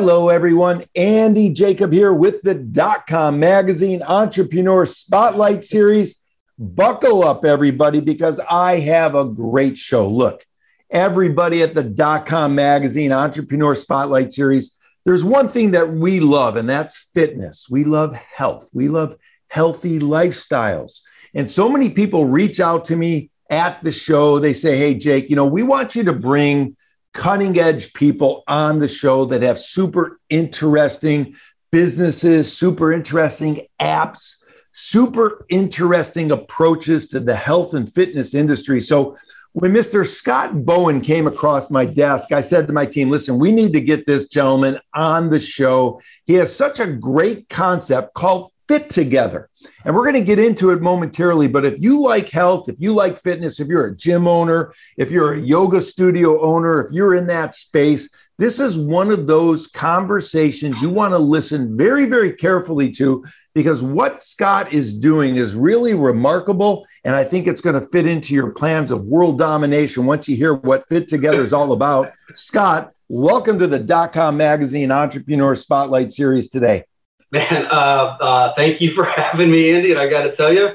Hello, everyone. Andy Jacob here with the Dot Com Magazine Entrepreneur Spotlight Series. Buckle up, everybody, because I have a great show. Look, everybody at the Dot Com Magazine Entrepreneur Spotlight Series, there's one thing that we love, and that's fitness. We love health, we love healthy lifestyles. And so many people reach out to me at the show. They say, Hey, Jake, you know, we want you to bring cutting edge people on the show that have super interesting businesses, super interesting apps, super interesting approaches to the health and fitness industry. So when Mr. Scott Bowen came across my desk, I said to my team, listen, we need to get this gentleman on the show. He has such a great concept called Fit Together. And we're going to get into it momentarily. But if you like health, if you like fitness, if you're a gym owner, if you're a yoga studio owner, if you're in that space, this is one of those conversations you want to listen very, very carefully to because what Scott is doing is really remarkable. And I think it's going to fit into your plans of world domination once you hear what Fit Together is all about. Scott, welcome to the Dot Com Magazine Entrepreneur Spotlight Series today. Man, uh, uh, thank you for having me, Andy. And I got to tell you,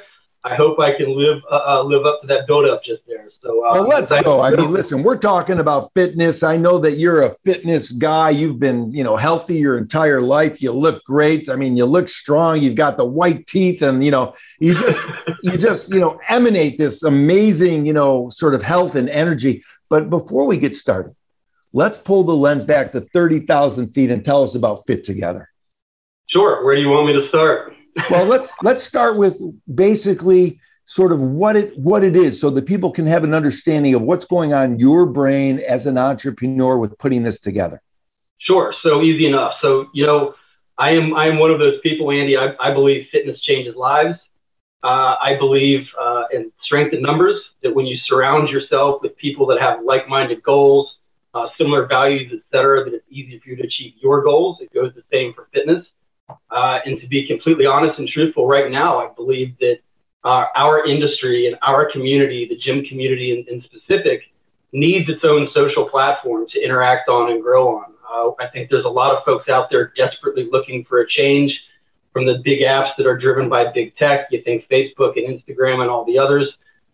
I hope I can live uh, uh live up to that build up just there. So, uh, well, let's go. I mean, listen, we're talking about fitness. I know that you're a fitness guy. You've been, you know, healthy your entire life. You look great. I mean, you look strong. You've got the white teeth, and you know, you just, you just, you know, emanate this amazing, you know, sort of health and energy. But before we get started, let's pull the lens back to thirty thousand feet and tell us about Fit Together. Sure. Where do you want me to start? well, let's let's start with basically sort of what it what it is so that people can have an understanding of what's going on in your brain as an entrepreneur with putting this together. Sure. So easy enough. So, you know, I am I am one of those people, Andy. I, I believe fitness changes lives. Uh, I believe uh, in strength in numbers. That when you surround yourself with people that have like-minded goals, uh, similar values, et cetera, that it's easy for you to achieve your goals. It goes the same for fitness. Uh, and to be completely honest and truthful, right now, I believe that uh, our industry and our community, the gym community in, in, specific, needs its own social platform to interact on and grow on. Uh, I think there's a lot of folks out there desperately looking for a change from the big apps that are driven by big tech. You think Facebook and Instagram and all the others,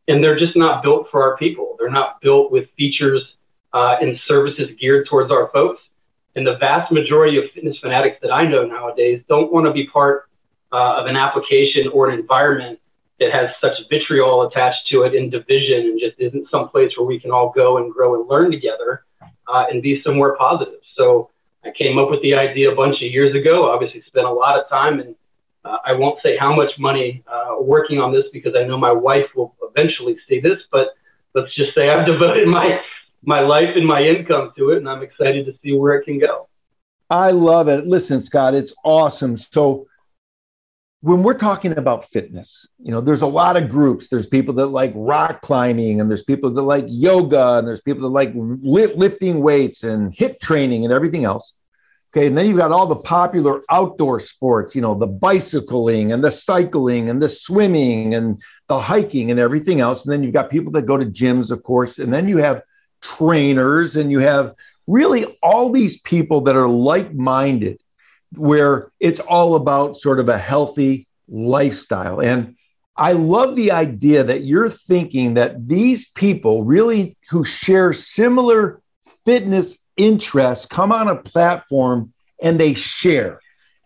and they're just not built for our people. They're not built with features uh, and services geared towards our folks. And the vast majority of fitness fanatics that I know nowadays don't want to be part uh, of an application or an environment that has such vitriol attached to it in division and just isn't some place where we can all go and grow and learn together uh, and be somewhere positive. So I came up with the idea a bunch of years ago. Obviously, spent a lot of time and uh, I won't say how much money uh, working on this because I know my wife will eventually see this, but let's just say I've devoted my my life and my income to it, and I'm excited to see where it can go. I love it. Listen, Scott, it's awesome. So when we're talking about fitness, you know, there's a lot of groups. There's people that like rock climbing, and there's people that like yoga, and there's people that like li- lifting weights and HIIT training and everything else. Okay, and then you've got all the popular outdoor sports, you know, the bicycling and the cycling and the swimming and the hiking and everything else. And then you've got people that go to gyms, of course. And then you have trainers and you have really all these people that are like minded, where it's all about sort of a healthy lifestyle. And I love the idea that you're thinking that these people really who share similar fitness interests come on a platform and they share.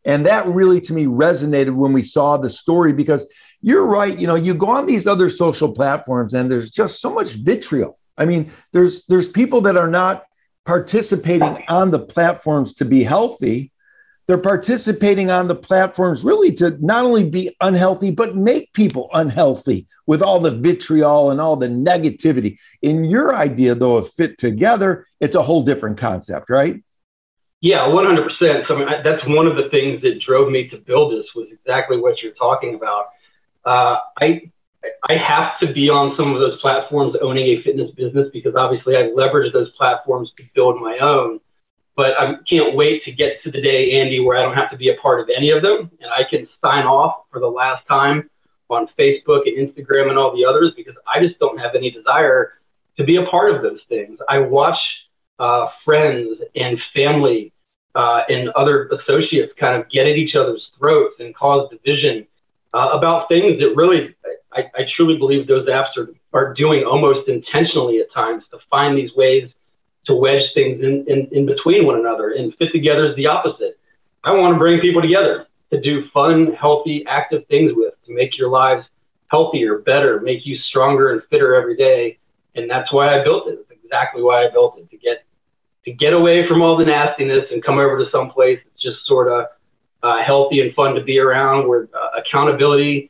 And that really to me resonated when we saw the story because you're right. You know, you go on these other social platforms and there's just so much vitriol. I mean, there's there's people that are not participating on the platforms to be healthy. They're participating on the platforms really to not only be unhealthy, but make people unhealthy with all the vitriol and all the negativity. In your idea, though, of fit together, it's a whole different concept, right? Yeah, 100%. So I mean, that's one of the things that drove me to build this was exactly what you're talking about. Uh, I I have to be on some of those platforms owning a fitness business because obviously I leverage those platforms to build my own. But I can't wait to get to the day, Andy, where I don't have to be a part of any of them and I can sign off for the last time on Facebook and Instagram and all the others because I just don't have any desire to be a part of those things. I watch uh, friends and family uh, and other associates kind of get at each other's throats and cause division uh, about things that really I, I truly believe those apps are, are doing almost intentionally at times to find these ways to wedge things in, in, in between one another. And Fit Together is the opposite. I want to bring people together to do fun, healthy, active things with, to make your lives healthier, better, make you stronger and fitter every day. And that's why I built it. It's exactly why I built it to get to get away from all the nastiness and come over to some place that's just sort of uh, healthy and fun to be around, where uh, accountability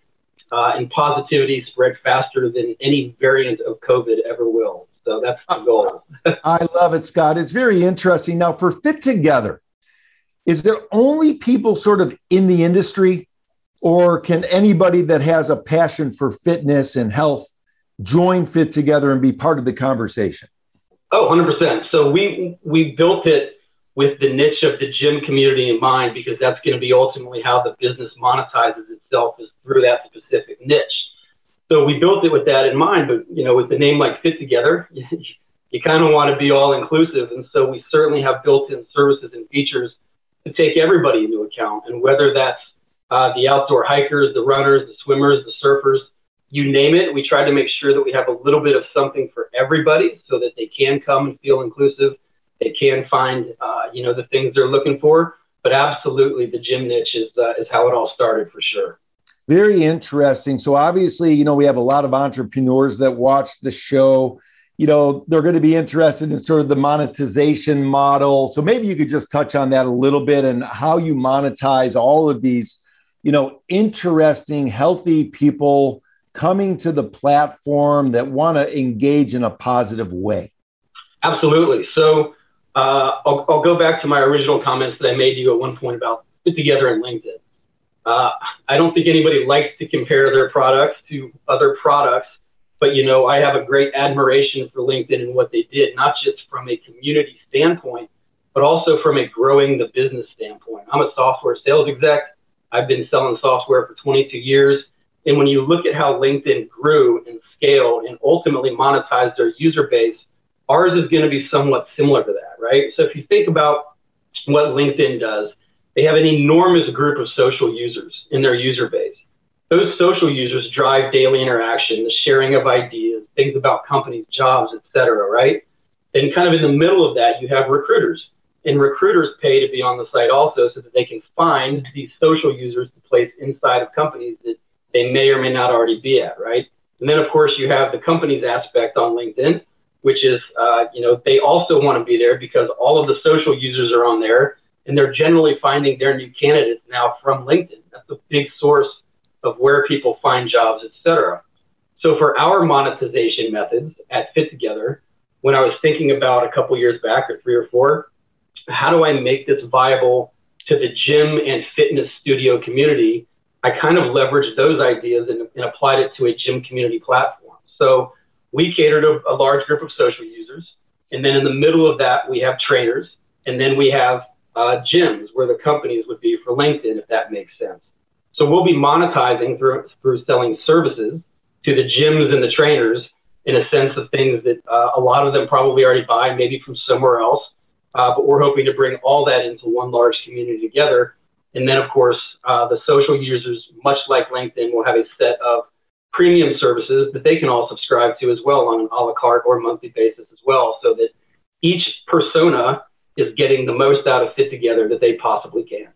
uh, and positivity spread faster than any variant of COVID ever will. So that's the goal. I love it, Scott. It's very interesting. Now, for Fit Together, is there only people sort of in the industry, or can anybody that has a passion for fitness and health join Fit Together and be part of the conversation? Oh, 100%. So we we built it with the niche of the gym community in mind because that's going to be ultimately how the business monetizes itself is through that specific niche. So we built it with that in mind, but you know, with the name like Fit Together, you kind of want to be all inclusive, and so we certainly have built-in services and features to take everybody into account, and whether that's uh, the outdoor hikers, the runners, the swimmers, the surfers, you name it. We try to make sure that we have a little bit of something for everybody so that they can come and feel inclusive they can find, uh, you know, the things they're looking for. But absolutely, the gym niche is uh, is how it all started for sure. Very interesting. So obviously, you know, we have a lot of entrepreneurs that watch the show. You know, they're going to be interested in sort of the monetization model. So maybe you could just touch on that a little bit and how you monetize all of these, you know, interesting, healthy people coming to the platform that want to engage in a positive way. Absolutely. So uh, I'll, I'll, go back to my original comments that I made to you at one point about Fit Together and LinkedIn. Uh, I don't think anybody likes to compare their products to other products, but you know, I have a great admiration for LinkedIn and what they did, not just from a community standpoint, but also from a growing the business standpoint. I'm a software sales exec. I've been selling software for 22 years. And when you look at how LinkedIn grew and scaled and ultimately monetized their user base, Ours is going to be somewhat similar to that, right? So if you think about what LinkedIn does, they have an enormous group of social users in their user base. Those social users drive daily interaction, the sharing of ideas, things about companies, jobs, et cetera, right? And kind of in the middle of that, you have recruiters. And recruiters pay to be on the site also so that they can find these social users to place inside of companies that they may or may not already be at, right? And then, of course, you have the company's aspect on LinkedIn, which is, uh, you know, they also want to be there because all of the social users are on there and they're generally finding their new candidates now from LinkedIn. That's a big source of where people find jobs, et cetera. So for our monetization methods at Fit Together, when I was thinking about a couple years back or three or four, how do I make this viable to the gym and fitness studio community? I kind of leveraged those ideas and, and applied it to a gym community platform. So we cater to a large group of social users. And then in the middle of that, we have trainers. And then we have uh, gyms where the companies would be for LinkedIn, if that makes sense. So we'll be monetizing through, through selling services to the gyms and the trainers in a sense of things that uh, a lot of them probably already buy, maybe from somewhere else. Uh, but we're hoping to bring all that into one large community together. And then, of course, uh, the social users, much like LinkedIn, will have a set of premium services that they can all subscribe to as well on an a la carte or monthly basis as well, so that each persona is getting the most out of Fit Together that they possibly can.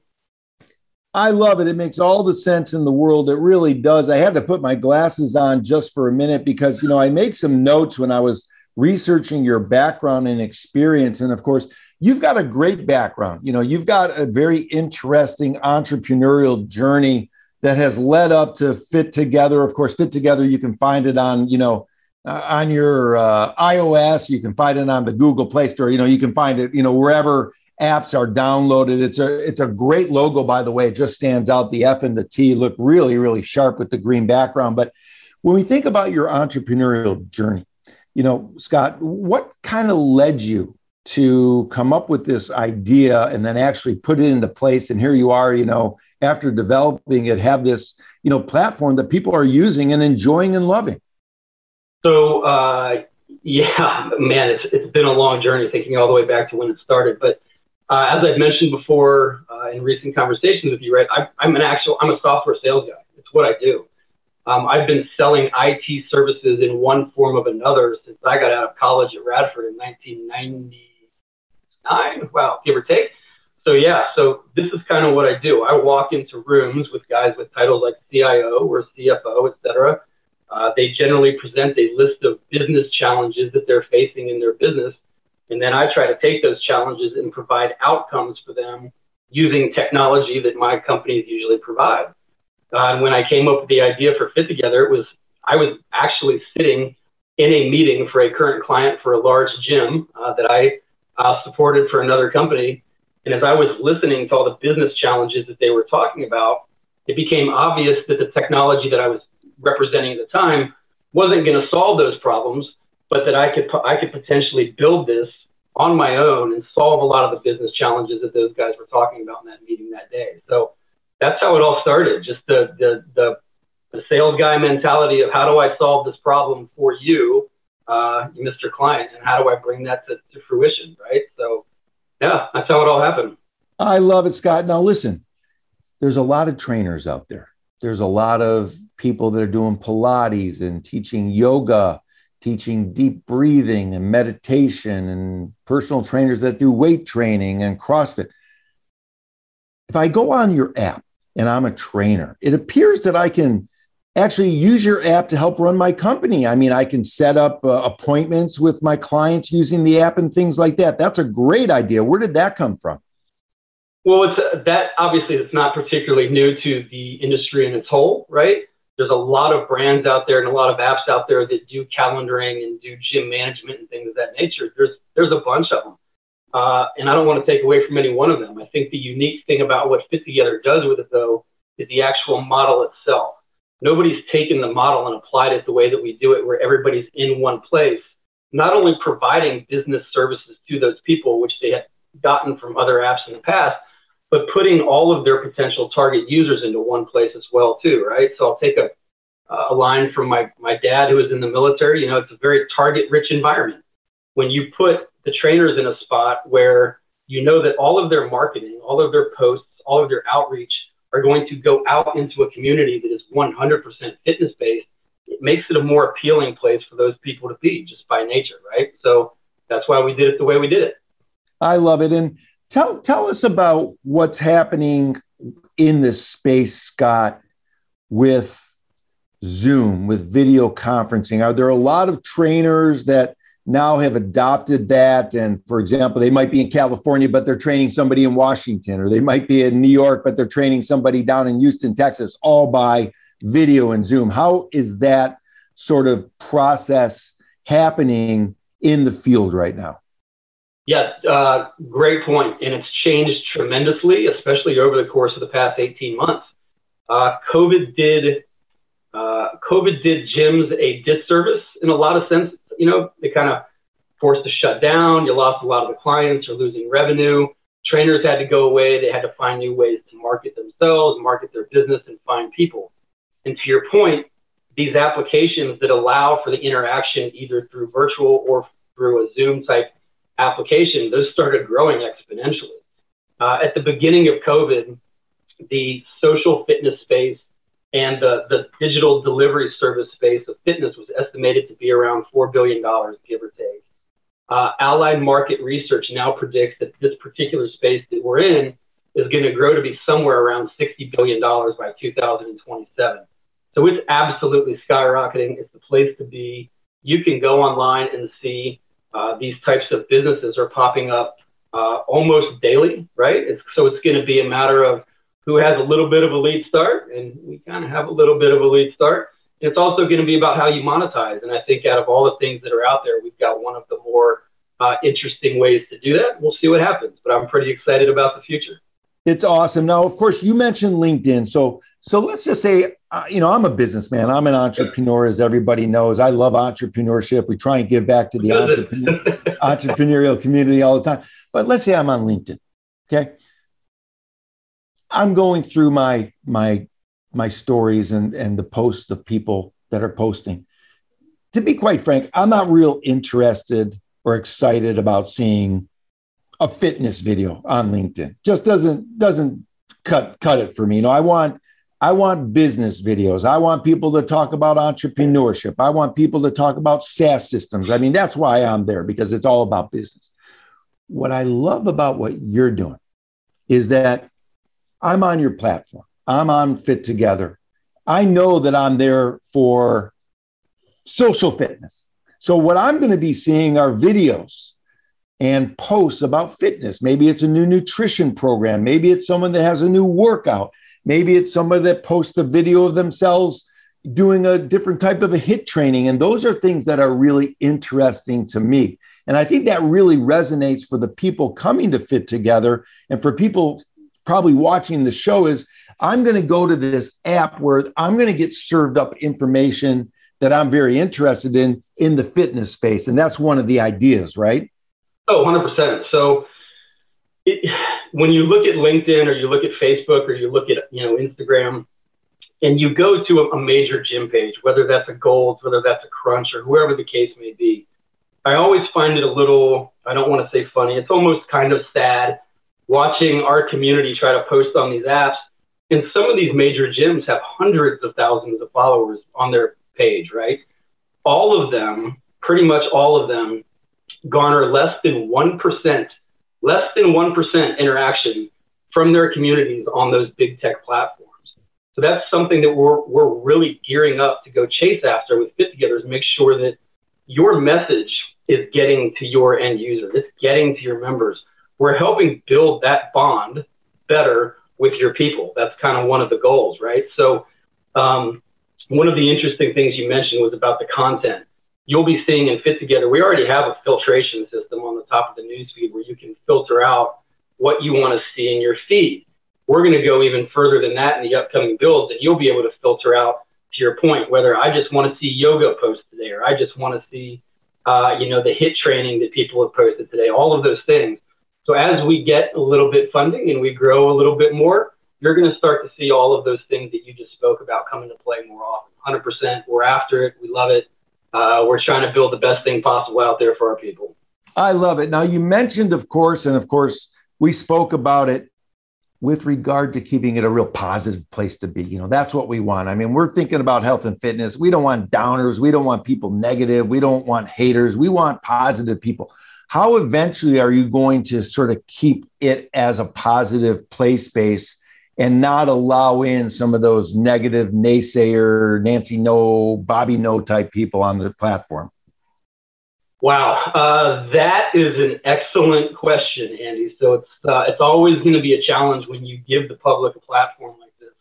I love it. It makes all the sense in the world. It really does. I had to put my glasses on just for a minute because, you know, I made some notes when I was researching your background and experience. And of course, you've got a great background. You know, you've got a very interesting entrepreneurial journey that has led up to Fit Together. Of course, Fit Together, you can find it on, you know, uh, on your uh, iOS. You can find it on the Google Play Store. You know, you can find it, you know, wherever apps are downloaded. It's a it's a great logo, by the way. It just stands out. The F and the T look really, really sharp with the green background. But when we think about your entrepreneurial journey, you know, Scott, what kind of led you to come up with this idea and then actually put it into place? And here you are, you know, after developing it, have this, you know, platform that people are using and enjoying and loving. So, uh, yeah, man, it's, it's been a long journey thinking all the way back to when it started. But uh, as I've mentioned before uh, in recent conversations with you, right, I, I'm an actual, I'm a software sales guy. It's what I do. Um, I've been selling IT services in one form of another since I got out of college at Radford in 1999. Wow, give or take. So yeah, so this is kind of what I do. I walk into rooms with guys with titles like CIO or CFO, et cetera. Uh, they generally present a list of business challenges that they're facing in their business and then I try to take those challenges and provide outcomes for them using technology that my companies usually provide. Uh, and when I came up with the idea for Fit Together, it was I was actually sitting in a meeting for a current client for a large gym uh, that I uh, supported for another company. And as I was listening to all the business challenges that they were talking about, it became obvious that the technology that I was representing at the time wasn't going to solve those problems, but that I could I could potentially build this on my own and solve a lot of the business challenges that those guys were talking about in that meeting that day. So that's how it all started. Just the the the, the sales guy mentality of how do I solve this problem for you, uh, Mr. Client, and how do I bring that to, to fruition, right? So yeah, that's how it all happened. I love it, Scott. Now listen, there's a lot of trainers out there. There's a lot of people that are doing Pilates and teaching yoga teaching deep breathing and meditation and personal trainers that do weight training and CrossFit. If I go on your app and I'm a trainer, it appears that I can actually use your app to help run my company. I mean, I can set up uh, appointments with my clients using the app and things like that. That's a great idea. Where did that come from? Well, it's uh, that obviously it's not particularly new to the industry in its whole, right? there's a lot of brands out there and a lot of apps out there that do calendaring and do gym management and things of that nature. There's there's a bunch of them, uh, and I don't want to take away from any one of them. I think the unique thing about what Fit Together does with it though is the actual model itself. Nobody's taken the model and applied it the way that we do it, where everybody's in one place, not only providing business services to those people, which they had gotten from other apps in the past, but putting all of their potential target users into one place as well too, right? So I'll take a, a line from my, my dad who was in the military. You know, it's a very target rich environment. When you put the trainers in a spot where you know that all of their marketing, all of their posts, all of their outreach are going to go out into a community that is 100% fitness based, it makes it a more appealing place for those people to be just by nature, right? So that's why we did it the way we did it. I love it. And Tell tell us about what's happening in this space, Scott, with Zoom, with video conferencing. Are there a lot of trainers that now have adopted that? And for example, they might be in California, but they're training somebody in Washington, or they might be in New York, but they're training somebody down in Houston, Texas, all by video and Zoom. How is that sort of process happening in the field right now? Yeah, uh, great point. And it's changed tremendously, especially over the course of the past 18 months. Uh, COVID did uh, COVID did gyms a disservice in a lot of sense. You know, they kind of forced to shut down. You lost a lot of the clients. You're losing revenue. Trainers had to go away. They had to find new ways to market themselves, market their business, and find people. And to your point, these applications that allow for the interaction either through virtual or through a Zoom type application, those started growing exponentially. Uh, at the beginning of COVID, the social fitness space and the, the digital delivery service space of fitness was estimated to be around $4 billion, give or take. Uh, Allied Market Research now predicts that this particular space that we're in is going to grow to be somewhere around $60 billion by 2027. So it's absolutely skyrocketing. It's the place to be. You can go online and see uh, these types of businesses are popping up uh, almost daily, right? It's, so it's going to be a matter of who has a little bit of a lead start, and we kind of have a little bit of a lead start. It's also going to be about how you monetize. And I think out of all the things that are out there, we've got one of the more uh, interesting ways to do that. We'll see what happens, but I'm pretty excited about the future. It's awesome. Now, of course, you mentioned LinkedIn. So, so let's just say, uh, you know, I'm a businessman. I'm an entrepreneur, as everybody knows. I love entrepreneurship. We try and give back to the entrepreneur, entrepreneurial community all the time. But let's say I'm on LinkedIn. Okay, I'm going through my my my stories and and the posts of people that are posting. To be quite frank, I'm not real interested or excited about seeing a fitness video on LinkedIn. Just doesn't doesn't cut cut it for me. You know, I want I want business videos. I want people to talk about entrepreneurship. I want people to talk about SaaS systems. I mean, that's why I'm there because it's all about business. What I love about what you're doing is that I'm on your platform. I'm on Fit Together. I know that I'm there for social fitness. So, what I'm going to be seeing are videos and posts about fitness. Maybe it's a new nutrition program. Maybe it's someone that has a new workout. Maybe it's somebody that posts a video of themselves doing a different type of a HIIT training. And those are things that are really interesting to me. And I think that really resonates for the people coming to Fit Together and for people probably watching the show is I'm going to go to this app where I'm going to get served up information that I'm very interested in in the fitness space. And that's one of the ideas, right? Oh, 100%. So it, when you look at LinkedIn or you look at Facebook or you look at, you know, Instagram and you go to a, a major gym page, whether that's a Gold's, whether that's a Crunch or whoever the case may be, I always find it a little, I don't want to say funny. It's almost kind of sad watching our community try to post on these apps. And some of these major gyms have hundreds of thousands of followers on their page, right? All of them, pretty much all of them, garner less than 1%, less than 1% interaction from their communities on those big tech platforms. So that's something that we're, we're really gearing up to go chase after with Fit Together is make sure that your message is getting to your end user, it's getting to your members we're helping build that bond better with your people. That's kind of one of the goals, right? So, um, one of the interesting things you mentioned was about the content. You'll be seeing in Fit Together, we already have a filtration system on the top of the newsfeed where you can filter out what you want to see in your feed. We're going to go even further than that in the upcoming builds, and you'll be able to filter out, to your point, whether I just want to see yoga posts today or I just want to see, uh, you know, the HIIT training that people have posted today, all of those things so as we get a little bit funding and we grow a little bit more, you're going to start to see all of those things that you just spoke about come into play more often. 100%. We're after it. We love it. Uh, we're trying to build the best thing possible out there for our people. I love it. Now, you mentioned, of course, and of course, we spoke about it with regard to keeping it a real positive place to be. You know, that's what we want. I mean, we're thinking about health and fitness. We don't want downers. We don't want people negative. We don't want haters. We want positive people how eventually are you going to sort of keep it as a positive play space and not allow in some of those negative naysayer, Nancy no, Bobby no type people on the platform? Wow, uh, that is an excellent question, Andy. So it's uh, it's always going to be a challenge when you give the public a platform like this,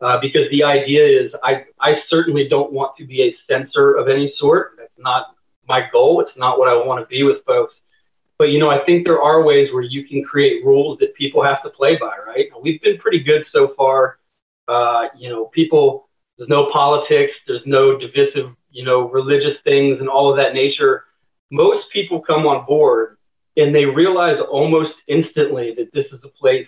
uh, because the idea is I I certainly don't want to be a censor of any sort. That's not my goal. It's not what I want to be with folks. But you know, I think there are ways where you can create rules that people have to play by, right? We've been pretty good so far. Uh, you know, people there's no politics, there's no divisive, you know, religious things and all of that nature. Most people come on board and they realize almost instantly that this is a place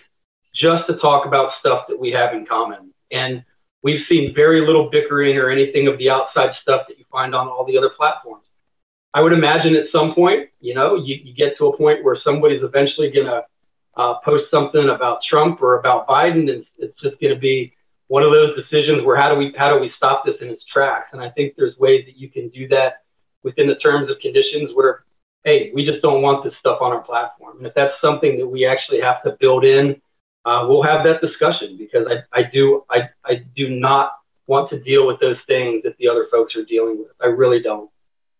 just to talk about stuff that we have in common. And we've seen very little bickering or anything of the outside stuff that you find on all the other platforms. I would imagine at some point, you know, you, you get to a point where somebody's eventually going to uh, post something about Trump or about Biden, and it's just going to be one of those decisions where how do we how do we stop this in its tracks? And I think there's ways that you can do that within the terms of conditions where, hey, we just don't want this stuff on our platform. And if that's something that we actually have to build in uh, we'll have that discussion because I, I do I, I do not want to deal with those things that the other folks are dealing with. I really don't.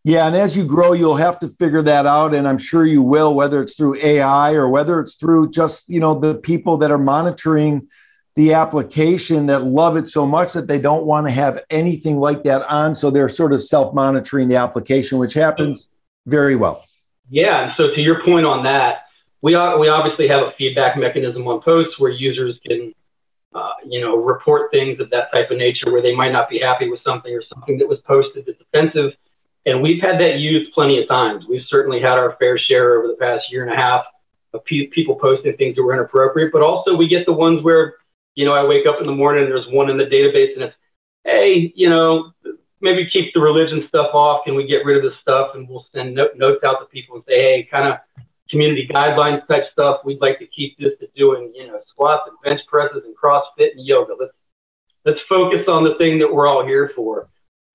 Yeah, and as you grow, you'll have to figure that out, and I'm sure you will, whether it's through AI or whether it's through just you know the people that are monitoring the application that love it so much that they don't want to have anything like that on, so they're sort of self-monitoring the application, which happens very well. Yeah, and so to your point on that, we we obviously have a feedback mechanism on posts where users can uh, you know report things of that type of nature where they might not be happy with something or something that was posted that's offensive and we've had that used plenty of times. We've certainly had our fair share over the past year and a half of pe- people posting things that were inappropriate, but also we get the ones where, you know, I wake up in the morning and there's one in the database and it's, hey, you know, maybe keep the religion stuff off. Can we get rid of this stuff? And we'll send no- notes out to people and say, hey, kind of community guidelines type stuff. We'd like to keep this to doing, you know, squats and bench presses and CrossFit and yoga. Let's let's focus on the thing that we're all here for.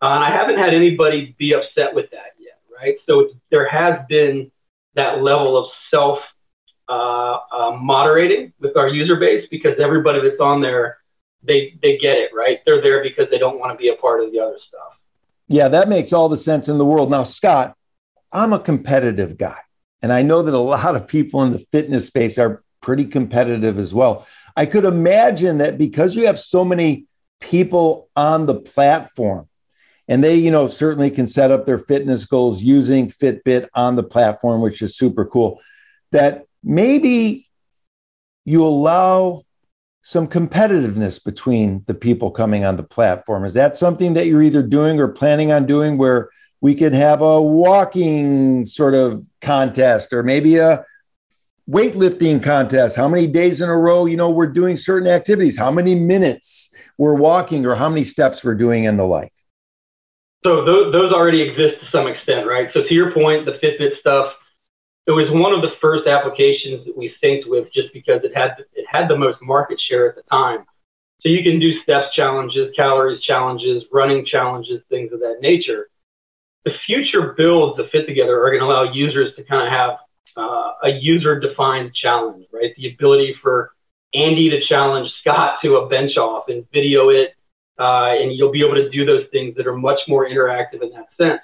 Uh, and I haven't had anybody be upset with that yet, right? So there has been that level of self uh, uh, moderating with our user base because everybody that's on there, they they get it, right? They're there because they don't want to be a part of the other stuff. Yeah, that makes all the sense in the world. Now, Scott, I'm a competitive guy, and I know that a lot of people in the fitness space are pretty competitive as well. I could imagine that because you have so many people on the platform and they you know certainly can set up their fitness goals using Fitbit on the platform which is super cool. That maybe you allow some competitiveness between the people coming on the platform. Is that something that you're either doing or planning on doing where we could have a walking sort of contest or maybe a weightlifting contest? How many days in a row you know we're doing certain activities? How many minutes we're walking or how many steps we're doing and the like so those, those already exist to some extent, right? So to your point, the Fitbit stuff, it was one of the first applications that we synced with just because it had it had the most market share at the time. So you can do steps challenges, calories challenges, running challenges, things of that nature. The future builds that fit together are going to allow users to kind of have uh, a user defined challenge, right? The ability for Andy to challenge Scott to a bench off and video it uh, and you'll be able to do those things that are much more interactive in that sense.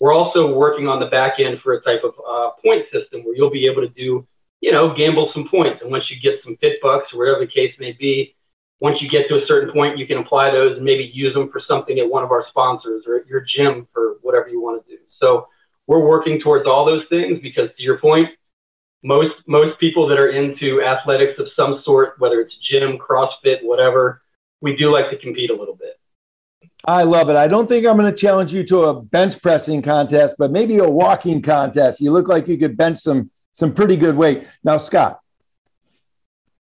We're also working on the back end for a type of uh, point system where you'll be able to do, you know, gamble some points. And once you get some fit bucks or whatever the case may be, once you get to a certain point, you can apply those and maybe use them for something at one of our sponsors or at your gym for whatever you want to do. So we're working towards all those things because to your point, most most people that are into athletics of some sort, whether it's gym, CrossFit, whatever, we do like to compete a little bit. I love it. I don't think I'm going to challenge you to a bench pressing contest, but maybe a walking contest. You look like you could bench some some pretty good weight. Now, Scott,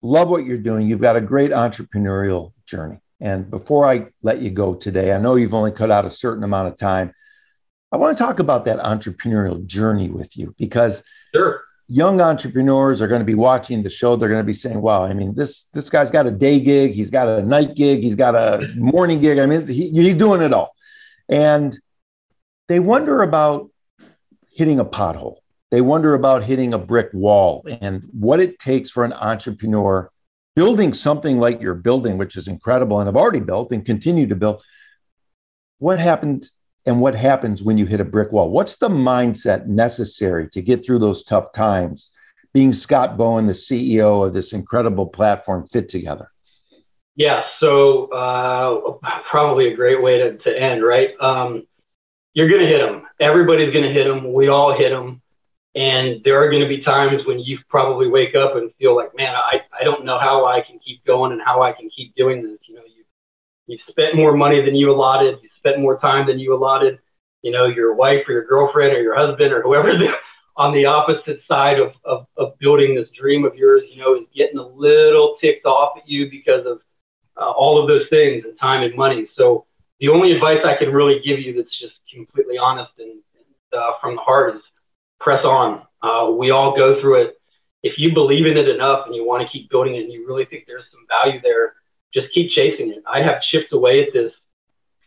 love what you're doing. You've got a great entrepreneurial journey. And before I let you go today, I know you've only cut out a certain amount of time. I want to talk about that entrepreneurial journey with you because sure young entrepreneurs are going to be watching the show. They're going to be saying wow i mean this this guy's got a day gig. He's got a night gig. He's got a morning gig. I mean he, he's doing it all. And they wonder about hitting a pothole. They wonder about hitting a brick wall and what it takes for an entrepreneur building something like you're building which is incredible and have already built and continue to build. What happened and what happens when you hit a brick wall. What's the mindset necessary to get through those tough times? Being Scott Bowen, the CEO of this incredible platform, fit together. Yeah, so uh, probably a great way to, to end, right? Um, you're going to hit them. Everybody's going to hit them. We all hit them. And there are going to be times when you probably wake up and feel like, man, I, I don't know how I can keep going and how I can keep doing this. You know, you, you've spent more money than you allotted. You spent more time than you allotted, you know, your wife or your girlfriend or your husband or whoever on the opposite side of, of, of building this dream of yours, you know, is getting a little ticked off at you because of uh, all of those things and time and money. So the only advice I can really give you that's just completely honest and, uh, from the heart is press on. Uh, we all go through it. If you believe in it enough and you want to keep building it and you really think there's some value there, just keep chasing it. I have chipped away at this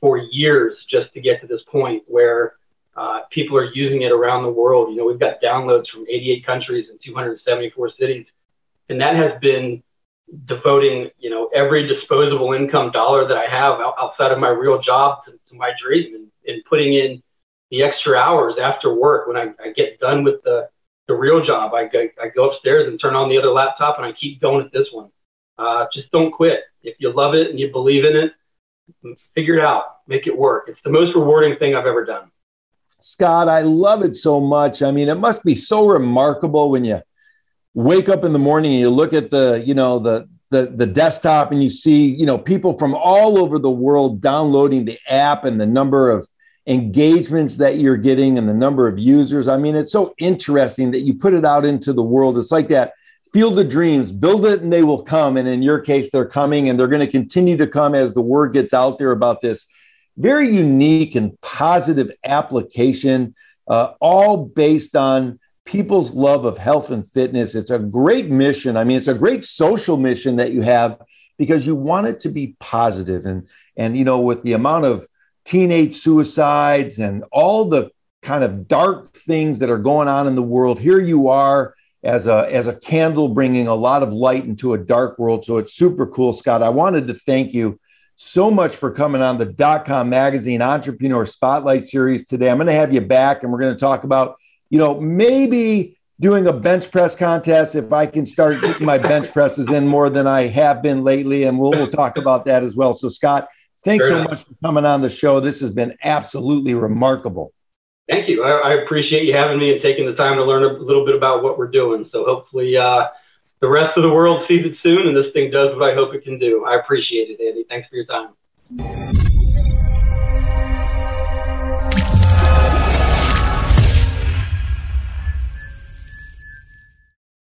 for years just to get to this point where uh, people are using it around the world. You know, we've got downloads from 88 countries and 274 cities, and that has been devoting, you know, every disposable income dollar that I have outside of my real job to, to my dream and, and, putting in the extra hours after work when I, I get done with the, the real job. I go, I go upstairs and turn on the other laptop and I keep going at this one. Uh, just don't quit. If you love it and you believe in it, figure it out, make it work. It's the most rewarding thing I've ever done. Scott, I love it so much. I mean, it must be so remarkable when you wake up in the morning and you look at the, you know, the the the desktop and you see, you know, people from all over the world downloading the app and the number of engagements that you're getting and the number of users. I mean, it's so interesting that you put it out into the world. It's like that field of dreams, build it and they will come. And in your case, they're coming and they're going to continue to come as the word gets out there about this very unique and positive application, uh, all based on people's love of health and fitness. It's a great mission. I mean, it's a great social mission that you have because you want it to be positive. And and you know, with the amount of teenage suicides and all the kind of dark things that are going on in the world, here you are as a as a candle bringing a lot of light into a dark world. So it's super cool, Scott. I wanted to thank you so much for coming on the dot com magazine entrepreneur spotlight series today. I'm going to have you back and we're going to talk about you know, maybe doing a bench press contest if I can start getting my bench presses in more than I have been lately. And we'll, we'll talk about that as well. So, Scott, thanks so much for coming on the show. This has been absolutely remarkable. Thank you. I, I, appreciate you having me and taking the time to learn a little bit about what we're doing. So, hopefully, uh, the rest of the world sees it soon and this thing does what I hope it can do. I appreciate it, Andy. Thanks for your time.